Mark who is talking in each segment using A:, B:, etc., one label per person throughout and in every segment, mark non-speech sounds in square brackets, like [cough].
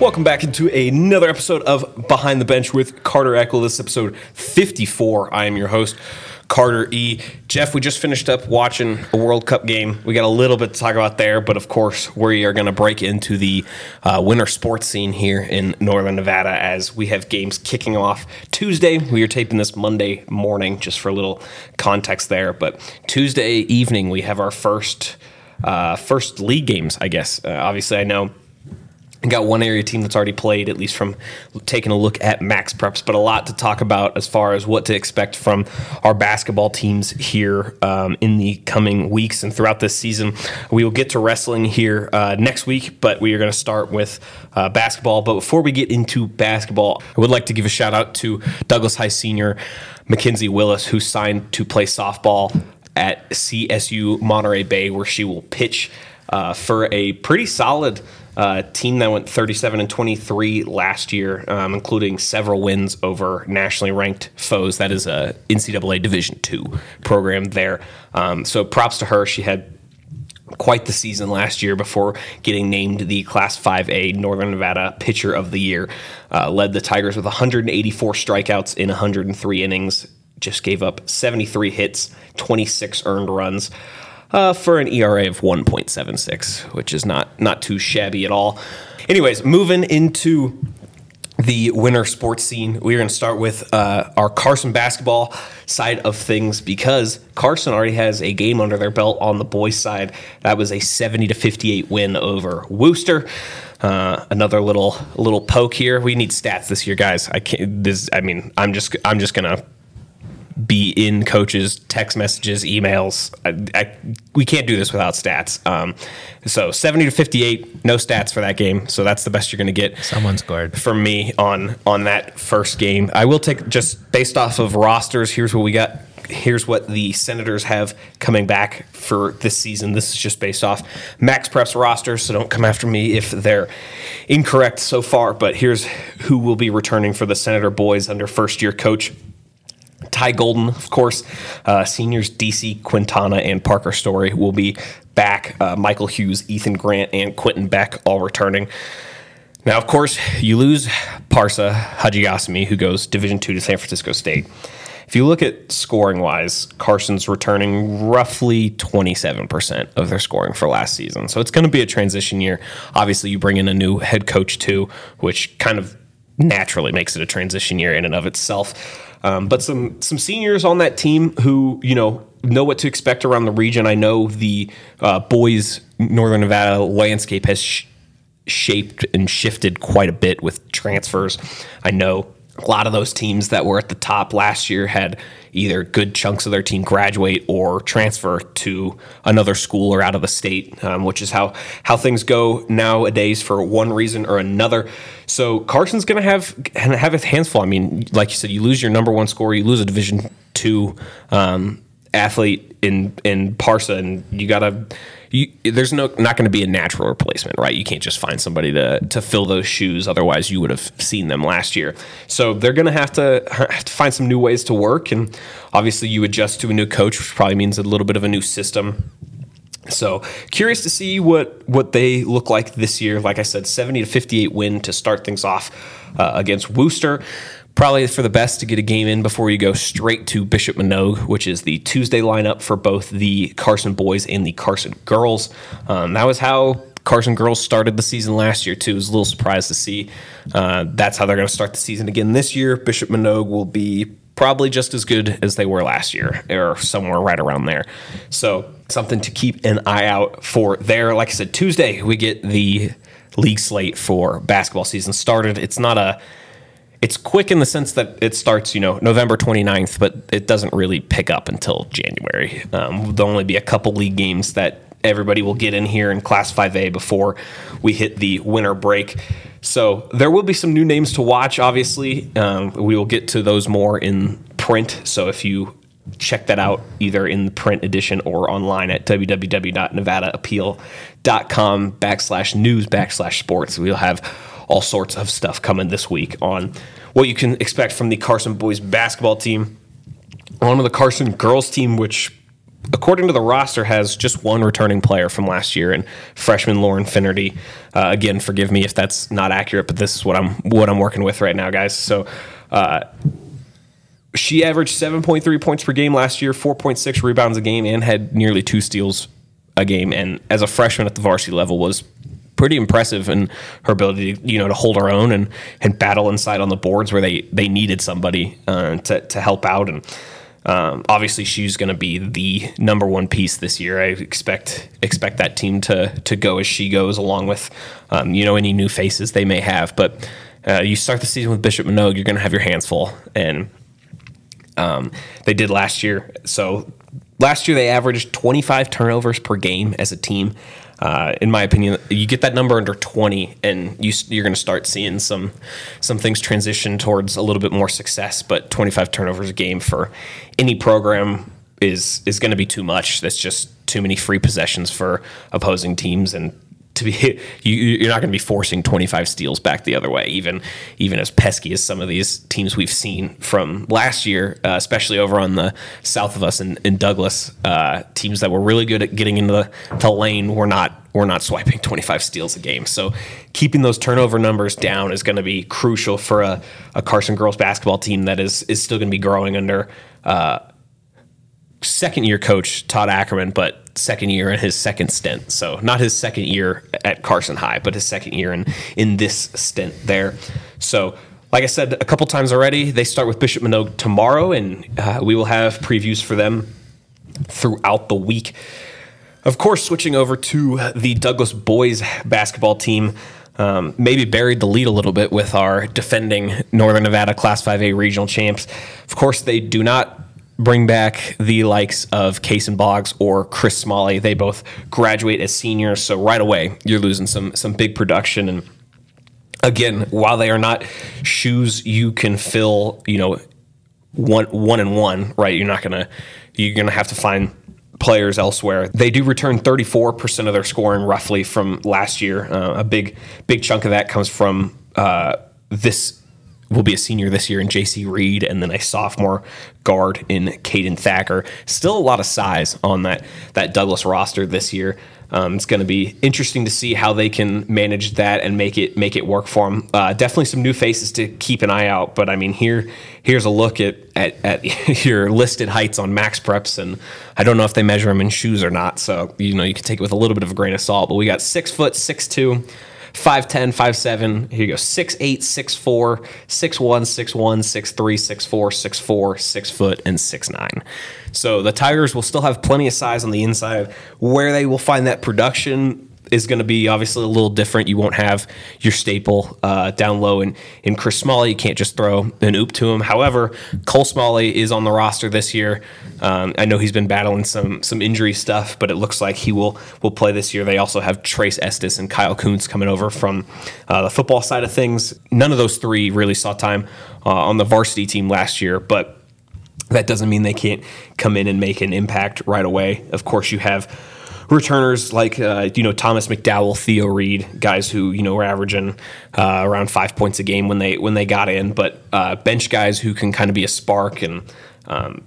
A: Welcome back into another episode of Behind the Bench with Carter Eckl. This is episode 54. I am your host, Carter E. Jeff, we just finished up watching a World Cup game. We got a little bit to talk about there, but of course, we are going to break into the uh, winter sports scene here in Northern Nevada as we have games kicking off Tuesday. We are taping this Monday morning, just for a little context there. But Tuesday evening, we have our first uh, first league games, I guess. Uh, obviously, I know got one area team that's already played, at least from taking a look at max preps, but a lot to talk about as far as what to expect from our basketball teams here um, in the coming weeks and throughout this season. We will get to wrestling here uh, next week, but we are going to start with uh, basketball. But before we get into basketball, I would like to give a shout out to Douglas High Senior Mackenzie Willis, who signed to play softball at CSU Monterey Bay, where she will pitch uh, for a pretty solid uh, team that went 37 and 23 last year, um, including several wins over nationally ranked foes. That is a NCAA Division two program there. Um, so props to her. She had quite the season last year before getting named the Class 5A Northern Nevada Pitcher of the Year. Uh, led the Tigers with 184 strikeouts in 103 innings. Just gave up 73 hits, 26 earned runs uh, for an ERA of 1.76, which is not not too shabby at all. Anyways, moving into the winter sports scene, we're going to start with uh, our Carson basketball side of things because Carson already has a game under their belt on the boys' side. That was a 70 to 58 win over Wooster. Uh, another little little poke here. We need stats this year, guys. I can't. This. I mean, I'm just I'm just gonna be in coaches' text messages, emails. I, I, we can't do this without stats. Um, so 70 to 58, no stats for that game. So that's the best you're going to get.
B: Someone scored
A: from me on on that first game. I will take just based off of rosters. Here's what we got. Here's what the Senators have coming back for this season. This is just based off Max Preps rosters, so don't come after me if they're incorrect so far. But here's who will be returning for the Senator boys under first year coach Ty Golden, of course, uh, seniors DC Quintana and Parker Story will be back. Uh, Michael Hughes, Ethan Grant, and Quentin Beck all returning. Now, of course, you lose Parsa Hajiasmi, who goes Division two to San Francisco State. If you look at scoring wise, Carson's returning roughly 27% of their scoring for last season. So it's going to be a transition year. Obviously, you bring in a new head coach too, which kind of naturally makes it a transition year in and of itself. Um, but some some seniors on that team who you know know what to expect around the region. I know the uh, boys Northern Nevada landscape has sh- shaped and shifted quite a bit with transfers. I know a lot of those teams that were at the top last year had either good chunks of their team graduate or transfer to another school or out of the state, um, which is how how things go nowadays for one reason or another. So Carson's going to have have his hands full. I mean, like you said, you lose your number one scorer, you lose a Division two um, athlete in in Parsa, and you got to you, there's no not going to be a natural replacement, right? You can't just find somebody to to fill those shoes. Otherwise, you would have seen them last year. So they're going to have to have to find some new ways to work, and obviously, you adjust to a new coach, which probably means a little bit of a new system. So curious to see what what they look like this year. Like I said, 70 to 58 win to start things off uh, against Wooster probably for the best to get a game in before you go straight to Bishop Manogue, which is the Tuesday lineup for both the Carson boys and the Carson girls. Um, that was how Carson girls started the season last year too. It was a little surprised to see. Uh, that's how they're going to start the season again this year. Bishop Manogue will be probably just as good as they were last year, or somewhere right around there. So something to keep an eye out for there. Like I said, Tuesday we get the league slate for basketball season started. It's not a it's quick in the sense that it starts, you know, November 29th, but it doesn't really pick up until January. Um, there'll only be a couple league games that everybody will get in here in Class 5A before we hit the winter break. So there will be some new names to watch, obviously. Um, we will get to those more in print. So if you check that out either in the print edition or online at www.nevadaappeal.com backslash news backslash sports. We'll have all sorts of stuff coming this week on what you can expect from the Carson boys basketball team. On with the Carson girls team, which according to the roster, has just one returning player from last year, and freshman Lauren Finnerty. Uh, again, forgive me if that's not accurate, but this is what I'm what I'm working with right now, guys. So. Uh, she averaged 7.3 points per game last year, 4.6 rebounds a game, and had nearly two steals a game. And as a freshman at the varsity level, was pretty impressive in her ability, you know, to hold her own and and battle inside on the boards where they they needed somebody uh, to to help out. And um, obviously, she's going to be the number one piece this year. I expect expect that team to to go as she goes, along with um, you know any new faces they may have. But uh, you start the season with Bishop Manogue, you're going to have your hands full, and um, they did last year. So last year they averaged 25 turnovers per game as a team. Uh, in my opinion, you get that number under 20, and you, you're going to start seeing some some things transition towards a little bit more success. But 25 turnovers a game for any program is is going to be too much. That's just too many free possessions for opposing teams, and to be [laughs] you, you're not going to be forcing 25 steals back the other way even even as pesky as some of these teams we've seen from last year uh, especially over on the south of us in, in Douglas. Uh, teams that were really good at getting into the, the lane were not we're not swiping 25 steals a game. So keeping those turnover numbers down is going to be crucial for a, a Carson girls basketball team that is is still going to be growing under uh, second year coach Todd Ackerman, but second year in his second stint. So not his second year at Carson High, but his second year in in this stint there. So. Like I said a couple times already, they start with Bishop Manogue tomorrow, and uh, we will have previews for them throughout the week. Of course, switching over to the Douglas boys basketball team, um, maybe buried the lead a little bit with our defending Northern Nevada Class 5A regional champs. Of course, they do not bring back the likes of Kason Boggs or Chris Smalley. They both graduate as seniors, so right away you're losing some some big production. And again, while they are not shoes you can fill, you know, one one and one, right? You're not gonna you're gonna have to find players elsewhere. They do return 34% of their scoring roughly from last year. Uh, a big big chunk of that comes from uh, this will be a senior this year in JC Reed, and then a sophomore guard in Caden Thacker. Still a lot of size on that that Douglas roster this year. Um, it's going to be interesting to see how they can manage that and make it make it work for them. Uh, definitely some new faces to keep an eye out. But I mean, here here's a look at, at at [laughs] your listed heights on Max Preps, and I don't know if they measure them in shoes or not. So you know you can take it with a little bit of a grain of salt. But we got six foot six two. 5'10, 5'7. Here you go 6'8, 6'4, 6'1, 6'1, 6'3, 6'4, 6'4, 6 foot, and 6'9. So the Tigers will still have plenty of size on the inside. Where they will find that production is going to be obviously a little different. You won't have your staple uh, down low in, in Chris Smalley. You can't just throw an oop to him. However, Cole Smalley is on the roster this year. Um, I know he's been battling some some injury stuff, but it looks like he will will play this year. They also have Trace Estes and Kyle Kuntz coming over from uh, the football side of things. None of those three really saw time uh, on the varsity team last year, but that doesn't mean they can't come in and make an impact right away. Of course, you have returners like uh, you know Thomas McDowell, Theo Reed, guys who you know were averaging uh, around five points a game when they when they got in, but uh, bench guys who can kind of be a spark and. Um,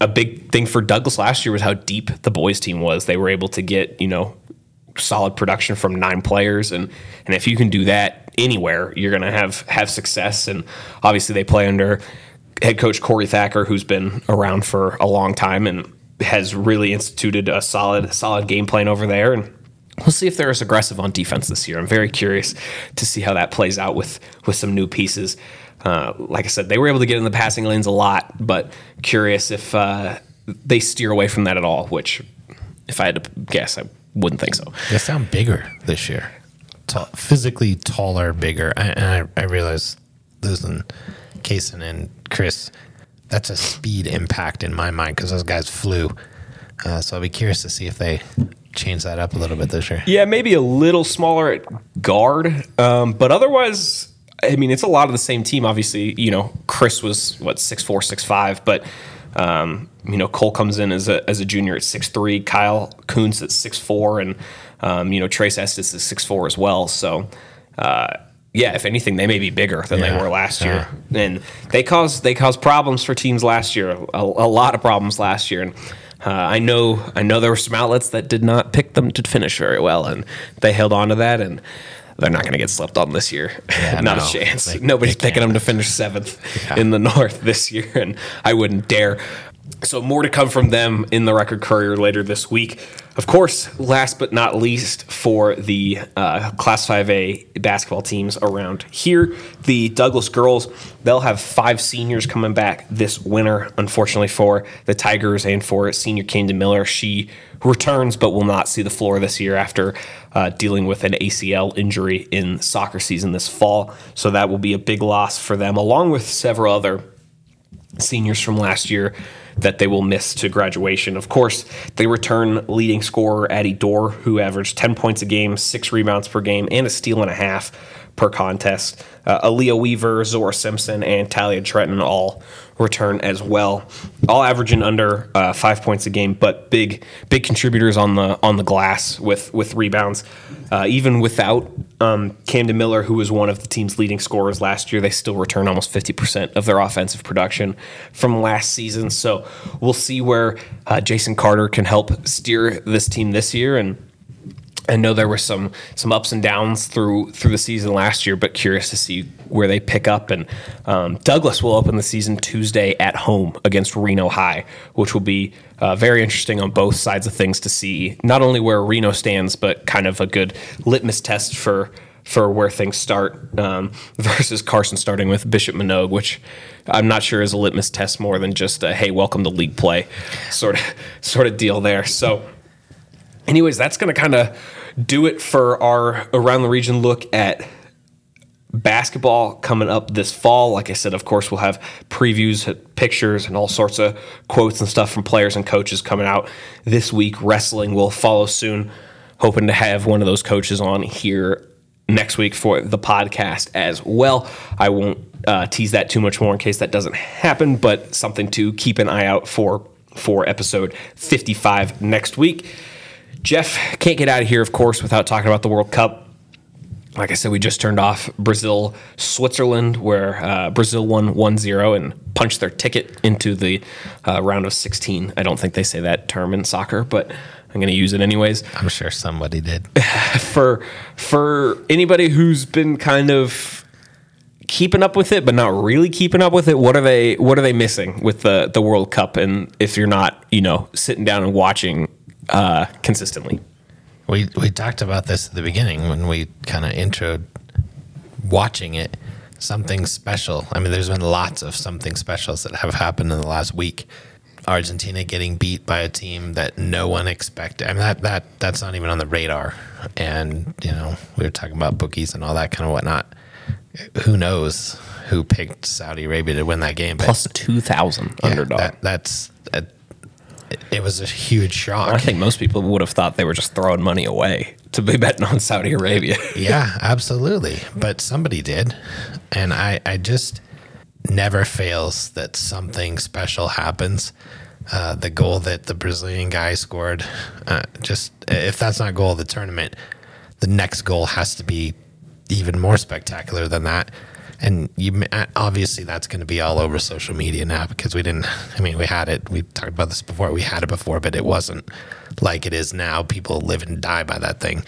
A: a big thing for Douglas last year was how deep the boys team was. They were able to get you know solid production from nine players, and and if you can do that anywhere, you're going to have have success. And obviously, they play under head coach Corey Thacker, who's been around for a long time and has really instituted a solid solid game plan over there and we'll see if they're as aggressive on defense this year. I'm very curious to see how that plays out with with some new pieces. Uh, like I said, they were able to get in the passing lanes a lot, but curious if uh, they steer away from that at all. Which, if I had to guess, I wouldn't think so.
B: They sound bigger this year, Tall, physically taller, bigger. I, and I, I realize losing Kason and Chris that's a speed impact in my mind because those guys flew. Uh, so I'll be curious to see if they change that up a little bit this year.
A: Yeah, maybe a little smaller at guard, um, but otherwise, I mean, it's a lot of the same team. Obviously, you know, Chris was what six four, six five, but um, you know, Cole comes in as a as a junior at six three. Kyle Kuntz at six four, and um, you know, Trace Estes is six four as well. So. Uh, yeah, if anything, they may be bigger than yeah, they were last yeah. year, and they caused they caused problems for teams last year. A, a, lot of problems last year, and uh, I know I know there were some outlets that did not pick them to finish very well, and they held on to that and. They're not going to get slept on this year. [laughs]
B: Yeah,
A: not
B: no,
A: a chance.
B: they-
A: Nobody's
B: they
A: picking them to finish seventh in the [laughs] North this year, and I wouldn't dare. So more to come from them in the Record Courier later this week. Of course, last but not least, for the uh, Class 5A basketball teams around here, the Douglas girls, they'll have five seniors coming back this winter, unfortunately, for the Tigers and for senior Camden Miller. She returns but will not see the floor this year after uh, dealing with an ACL injury in soccer season this fall. So that will be a big loss for them, along with several other seniors from last year that they will miss to graduation. Of course, they return leading scorer Addie Dorr, who averaged 10 points a game, six rebounds per game, and a steal and a half per contest. Uh, Aaliyah Weaver, Zora Simpson, and Talia Trenton all return as well, all averaging under uh, five points a game, but big big contributors on the on the glass with with rebounds. Uh, even without um, Camden Miller, who was one of the team's leading scorers last year, they still return almost 50% of their offensive production from last season. So we'll see where uh, Jason Carter can help steer this team this year. And I know there were some some ups and downs through through the season last year, but curious to see where they pick up. And um, Douglas will open the season Tuesday at home against Reno High, which will be uh, very interesting on both sides of things to see not only where Reno stands, but kind of a good litmus test for for where things start um, [laughs] versus Carson starting with Bishop Manogue, which I'm not sure is a litmus test more than just a hey, welcome to league play [laughs] sort of [laughs] sort of deal there. So anyways, that's going to kind of do it for our around the region look at basketball coming up this fall. Like I said, of course, we'll have previews, pictures, and all sorts of quotes and stuff from players and coaches coming out this week. Wrestling will follow soon. Hoping to have one of those coaches on here next week for the podcast as well. I won't uh, tease that too much more in case that doesn't happen, but something to keep an eye out for for episode 55 next week. Jeff can't get out of here, of course, without talking about the World Cup. Like I said, we just turned off Brazil, Switzerland, where uh, Brazil won 1 0 and punched their ticket into the uh, round of 16. I don't think they say that term in soccer, but I'm going to use it anyways.
B: I'm sure somebody did. [laughs]
A: For, for anybody who's been kind of keeping up with it, but not really keeping up with it, what are they what are they missing with the, the World Cup? And if you're not, you know, sitting down and watching uh, consistently.
B: We we talked about this at the beginning when we kind of introed watching it. Something special. I mean, there's been lots of something specials that have happened in the last week. Argentina getting beat by a team that no one expected. I mean, that that that's not even on the radar. And you know, we were talking about bookies and all that kind of whatnot. Who knows who picked Saudi Arabia to win that game?
A: Plus 2,000
B: yeah,
A: underdog.
B: that- that's that, it, it was a huge shock.
A: I think most people would have thought they were just throwing money away to be betting on Saudi Arabia.
B: yeah, absolutely. But somebody did. And I, I just never fails that something special happens. Uh, the goal that the Brazilian guy scored, uh, just if that's not goal of the tournament, the next goal has to be even more spectacular than that. And you obviously that's going to be all over social media now because we didn't. I mean, we had it. We talked about this before. We had it before, but it wasn't like it is now. People live and die by that thing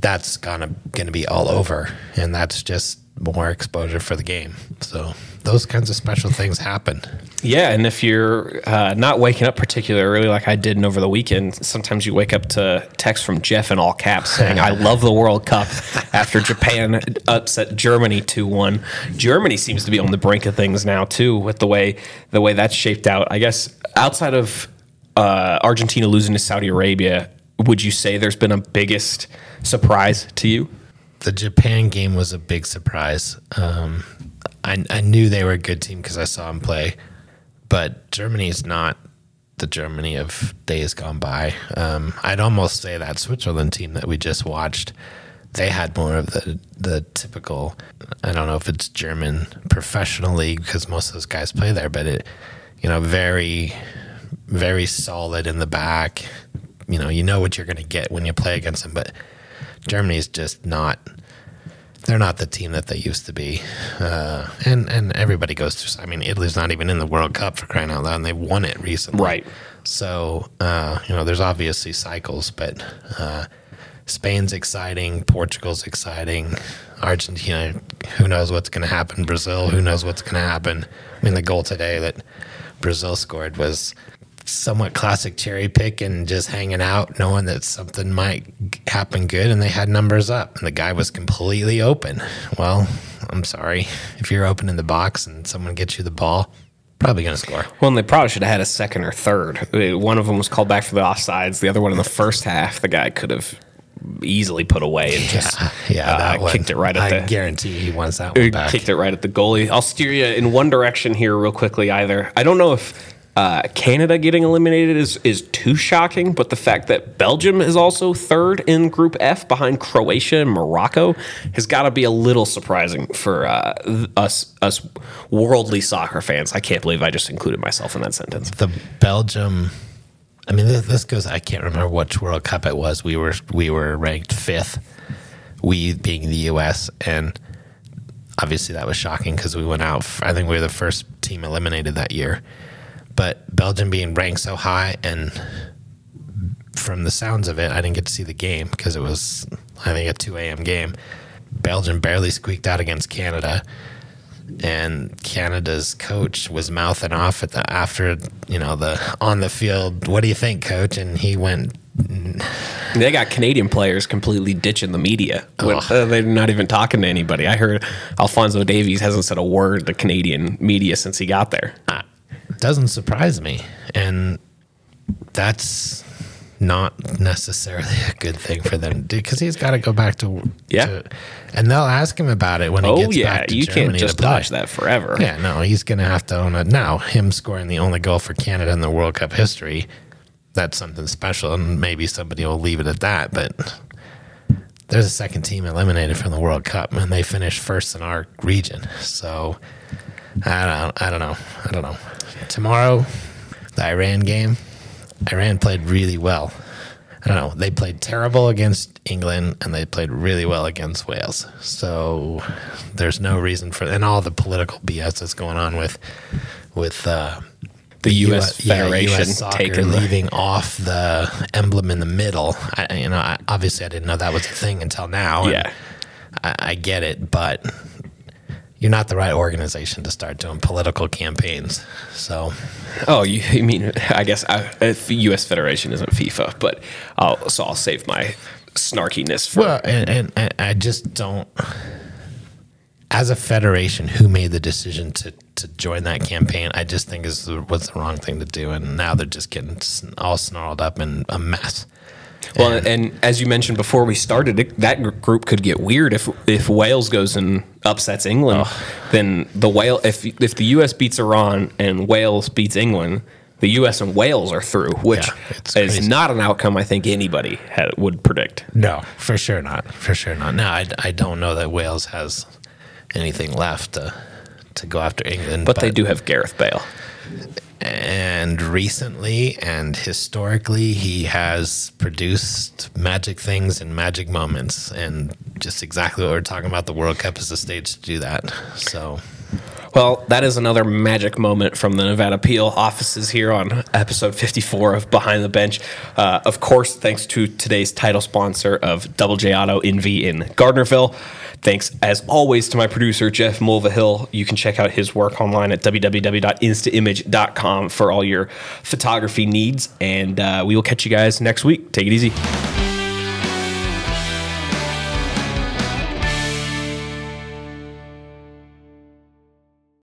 B: that's gonna gonna be all over, and that's just more exposure for the game. So those kinds of special things happen.
A: Yeah, and if you're uh, not waking up particularly early like I did over the weekend, sometimes you wake up to text from Jeff in all caps saying, I love the World Cup [laughs] after Japan upset Germany 2 1. Germany seems to be on the brink of things now, too, with the way the way that's shaped out. I guess outside of uh, Argentina losing to Saudi Arabia, would you say there's been a biggest surprise to you?
B: The Japan game was a big surprise. Um, I, I knew they were a good team because I saw them play, but Germany is not the Germany of days gone by. Um, I'd almost say that Switzerland team that we just watched, they had more of the the typical. I don't know if it's German professional league because most of those guys play there, but it, you know, very, very solid in the back. You know, you know what you're going to get when you play against them, but Germany's just not. they're not the team that they used to be. Uh, and and everybody goes through. I mean, Italy's not even in the World Cup for crying out loud, and they won it recently.
A: Right.
B: So uh, you know, there's obviously cycles, but uh, Spain's exciting, Portugal's exciting, Argentina. Who knows what's going to happen? Brazil. Who knows what's going to happen? I mean, the goal today that Brazil scored was somewhat classic cherry pick and just hanging out, knowing that something might happen good, and they had numbers up, and the guy was completely open. Well, I'm sorry if you're open in the box and someone gets you the ball, probably going to score.
A: Well, and they probably should have had a second or third. Uh, One of them was called back for the offsides. The other one in the first half, the guy could have easily put away and just
B: Yeah,
A: uh,
B: one,
A: kicked it right at
B: I
A: the
B: guarantee he wants that one back.
A: kicked it right at the goalie. I'll steer you in one direction here, real quickly. Either I don't know if uh, Canada getting eliminated is is too shocking, but the fact that Belgium is also third in Group F behind Croatia and Morocco has got to be a little surprising for uh, us us worldly soccer fans. I can't believe I just included myself in that sentence.
B: the Belgium. I mean, this, this goes. I can't remember which World Cup it was. We were we were ranked fifth. We being the U.S. and obviously that was shocking because we went out. I think we were the first team eliminated that year. But Belgium being ranked so high, and from the sounds of it, I didn't get to see the game because it was I think a two a.m. game. Belgium barely squeaked out against Canada and Canada's coach was mouthing off at the after you know the on the field. What do you think, coach? And he went.
A: They got Canadian players completely ditching the media. Uh, they're not even talking to anybody. I heard Alfonso Davies hasn't said a word to Canadian media since he got there.
B: Doesn't surprise me, and that's not necessarily a good thing for them because he's got to go back to
A: Yeah.
B: to- and they'll ask him about it when he
A: Oh
B: gets
A: yeah,
B: back to
A: you
B: Germany
A: can't just dodge that forever.
B: Yeah, no, he's going to have to own it. Now, him scoring the only goal for Canada in the World Cup history, that's something special, and maybe somebody will leave it at that. But there's a second team eliminated from the World Cup, and they finished first in our region. So I don't, I don't know. I don't know. Tomorrow, the Iran game, Iran played really well. I don't know. They played terrible against England and they played really well against Wales. So there's no reason for and all the political BS that's going on with with uh,
A: The U.S.
B: yeah,
A: Federation
B: US soccer
A: taking the-
B: leaving off the emblem in the middle. I, you know, I, obviously I didn't know that was a thing until now.
A: Yeah.
B: I, I get it, but you're not the right organization to start doing political campaigns. So
A: Oh, you, you mean? I guess I, uh, U.S. Federation isn't FIFA, but I'll, so I'll save my snarkiness for.
B: Well, and, and, and I just don't. As a federation, who made the decision to, to join that campaign? I just think is the, was the wrong thing to do, and now they're just getting all snarled up in a mess.
A: Well, and as you mentioned before we started, it, that group could get weird if if Wales goes and upsets England. Then the whale if if the U.S. beats Iran and Wales beats England, the U.S. and Wales are through, which
B: Yeah,
A: is not an outcome I think anybody had, would predict.
B: No, for sure not. For sure not. No, I, I don't know that Wales has anything left to to go after England,
A: But, they do have Gareth Bale.
B: And recently and historically he has produced magic things and magic moments and just exactly what we're talking about the world cup is the stage to do that. So
A: Well, that is another magic moment from the Nevada Appeal offices here on episode 54 of Behind the Bench. Uh, of course, thanks to today's title sponsor of Double J Auto NV in Gardnerville. Thanks, as always, to my producer, Jeff Mulvihill. You can check out his work online at www.instaimage.com for all your photography needs. And uh, we will catch you guys next week. Take it easy.